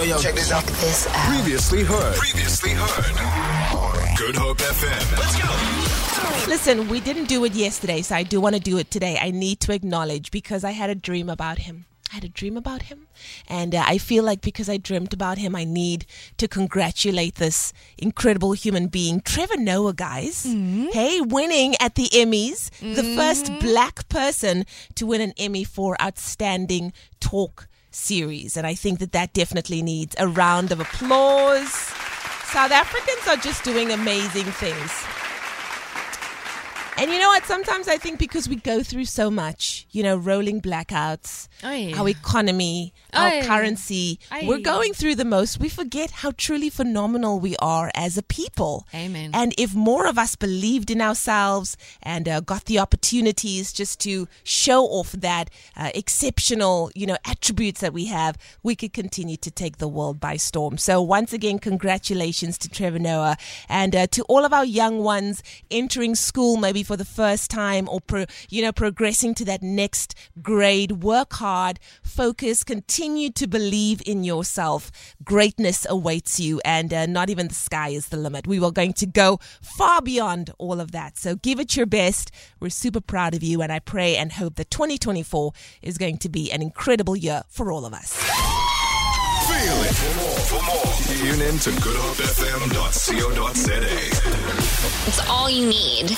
yo, yo. Check this out. Check this out. Previously heard. Previously heard. Good Hope FM. Let's go. Listen, we didn't do it yesterday, so I do want to do it today. I need to acknowledge because I had a dream about him. I had a dream about him. And uh, I feel like because I dreamt about him, I need to congratulate this incredible human being, Trevor Noah, guys. Hey, winning at the Emmys, the first black person to win an Emmy for Outstanding Talk Series. And I think that that definitely needs a round of applause. South Africans are just doing amazing things. And you know what? Sometimes I think because we go through so much, you know, rolling blackouts, Aye. our economy, our Aye. currency, we're going through the most. We forget how truly phenomenal we are as a people. Amen. And if more of us believed in ourselves and uh, got the opportunities just to show off that uh, exceptional, you know, attributes that we have, we could continue to take the world by storm. So once again, congratulations to Trevor Noah and uh, to all of our young ones entering school maybe for the first time or, pro, you know, progressing to that next grade. Work hard, focus, continue to believe in yourself. Greatness awaits you, and uh, not even the sky is the limit. We are going to go far beyond all of that. So give it your best. We're super proud of you, and I pray and hope that 2024 is going to be an incredible year for all of us. Feel it. For more, for more, tune in to goodhopefm.co.za. It's all you need.